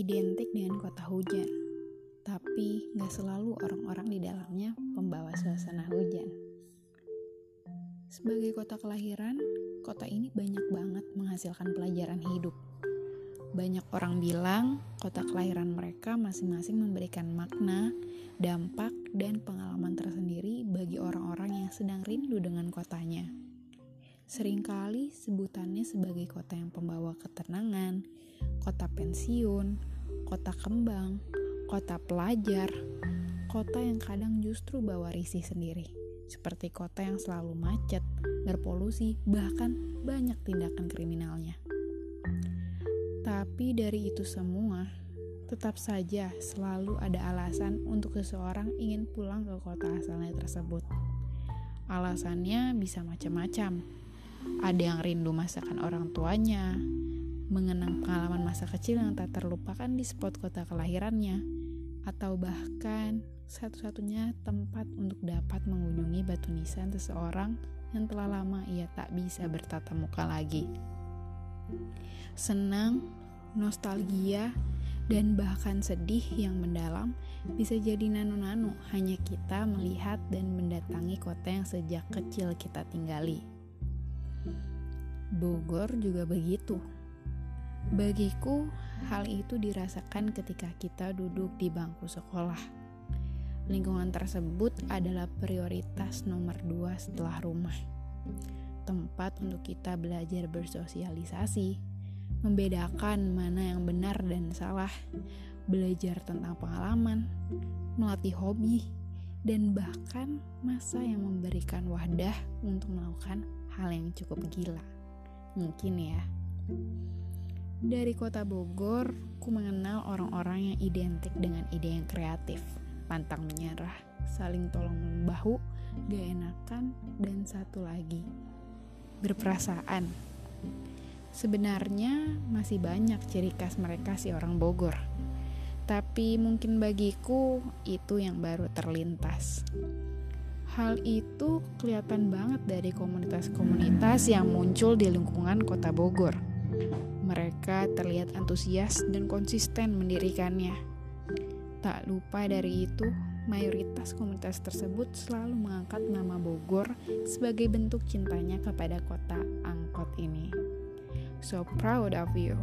identik dengan kota hujan, tapi gak selalu orang-orang di dalamnya pembawa suasana hujan. Sebagai kota kelahiran, kota ini banyak banget menghasilkan pelajaran hidup. Banyak orang bilang kota kelahiran mereka masing-masing memberikan makna, dampak, dan pengalaman tersendiri bagi orang-orang yang sedang rindu dengan kotanya. Seringkali sebutannya sebagai kota yang pembawa ketenangan, kota pensiun, kota kembang, kota pelajar, kota yang kadang justru bawa risih sendiri seperti kota yang selalu macet, berpolusi, bahkan banyak tindakan kriminalnya. Tapi dari itu semua, tetap saja selalu ada alasan untuk seseorang ingin pulang ke kota asalnya tersebut. Alasannya bisa macam-macam. Ada yang rindu masakan orang tuanya, mengenang pengalaman masa kecil yang tak terlupakan di spot kota kelahirannya, atau bahkan satu-satunya tempat untuk dapat mengunjungi batu nisan seseorang yang telah lama ia tak bisa bertatap muka lagi senang, nostalgia, dan bahkan sedih yang mendalam bisa jadi nano-nano hanya kita melihat dan mendatangi kota yang sejak kecil kita tinggali. Bogor juga begitu. Bagiku, hal itu dirasakan ketika kita duduk di bangku sekolah. Lingkungan tersebut adalah prioritas nomor dua setelah rumah tempat untuk kita belajar bersosialisasi, membedakan mana yang benar dan salah, belajar tentang pengalaman, melatih hobi, dan bahkan masa yang memberikan wadah untuk melakukan hal yang cukup gila. Mungkin ya. Dari kota Bogor, ku mengenal orang-orang yang identik dengan ide yang kreatif, pantang menyerah, saling tolong membahu, gak enakan, dan satu lagi, berperasaan. Sebenarnya masih banyak ciri khas mereka si orang Bogor. Tapi mungkin bagiku itu yang baru terlintas. Hal itu kelihatan banget dari komunitas-komunitas yang muncul di lingkungan kota Bogor. Mereka terlihat antusias dan konsisten mendirikannya. Tak lupa dari itu, mayoritas komunitas tersebut selalu mengangkat nama Bogor sebagai bentuk cintanya kepada kota angkot ini. So proud of you.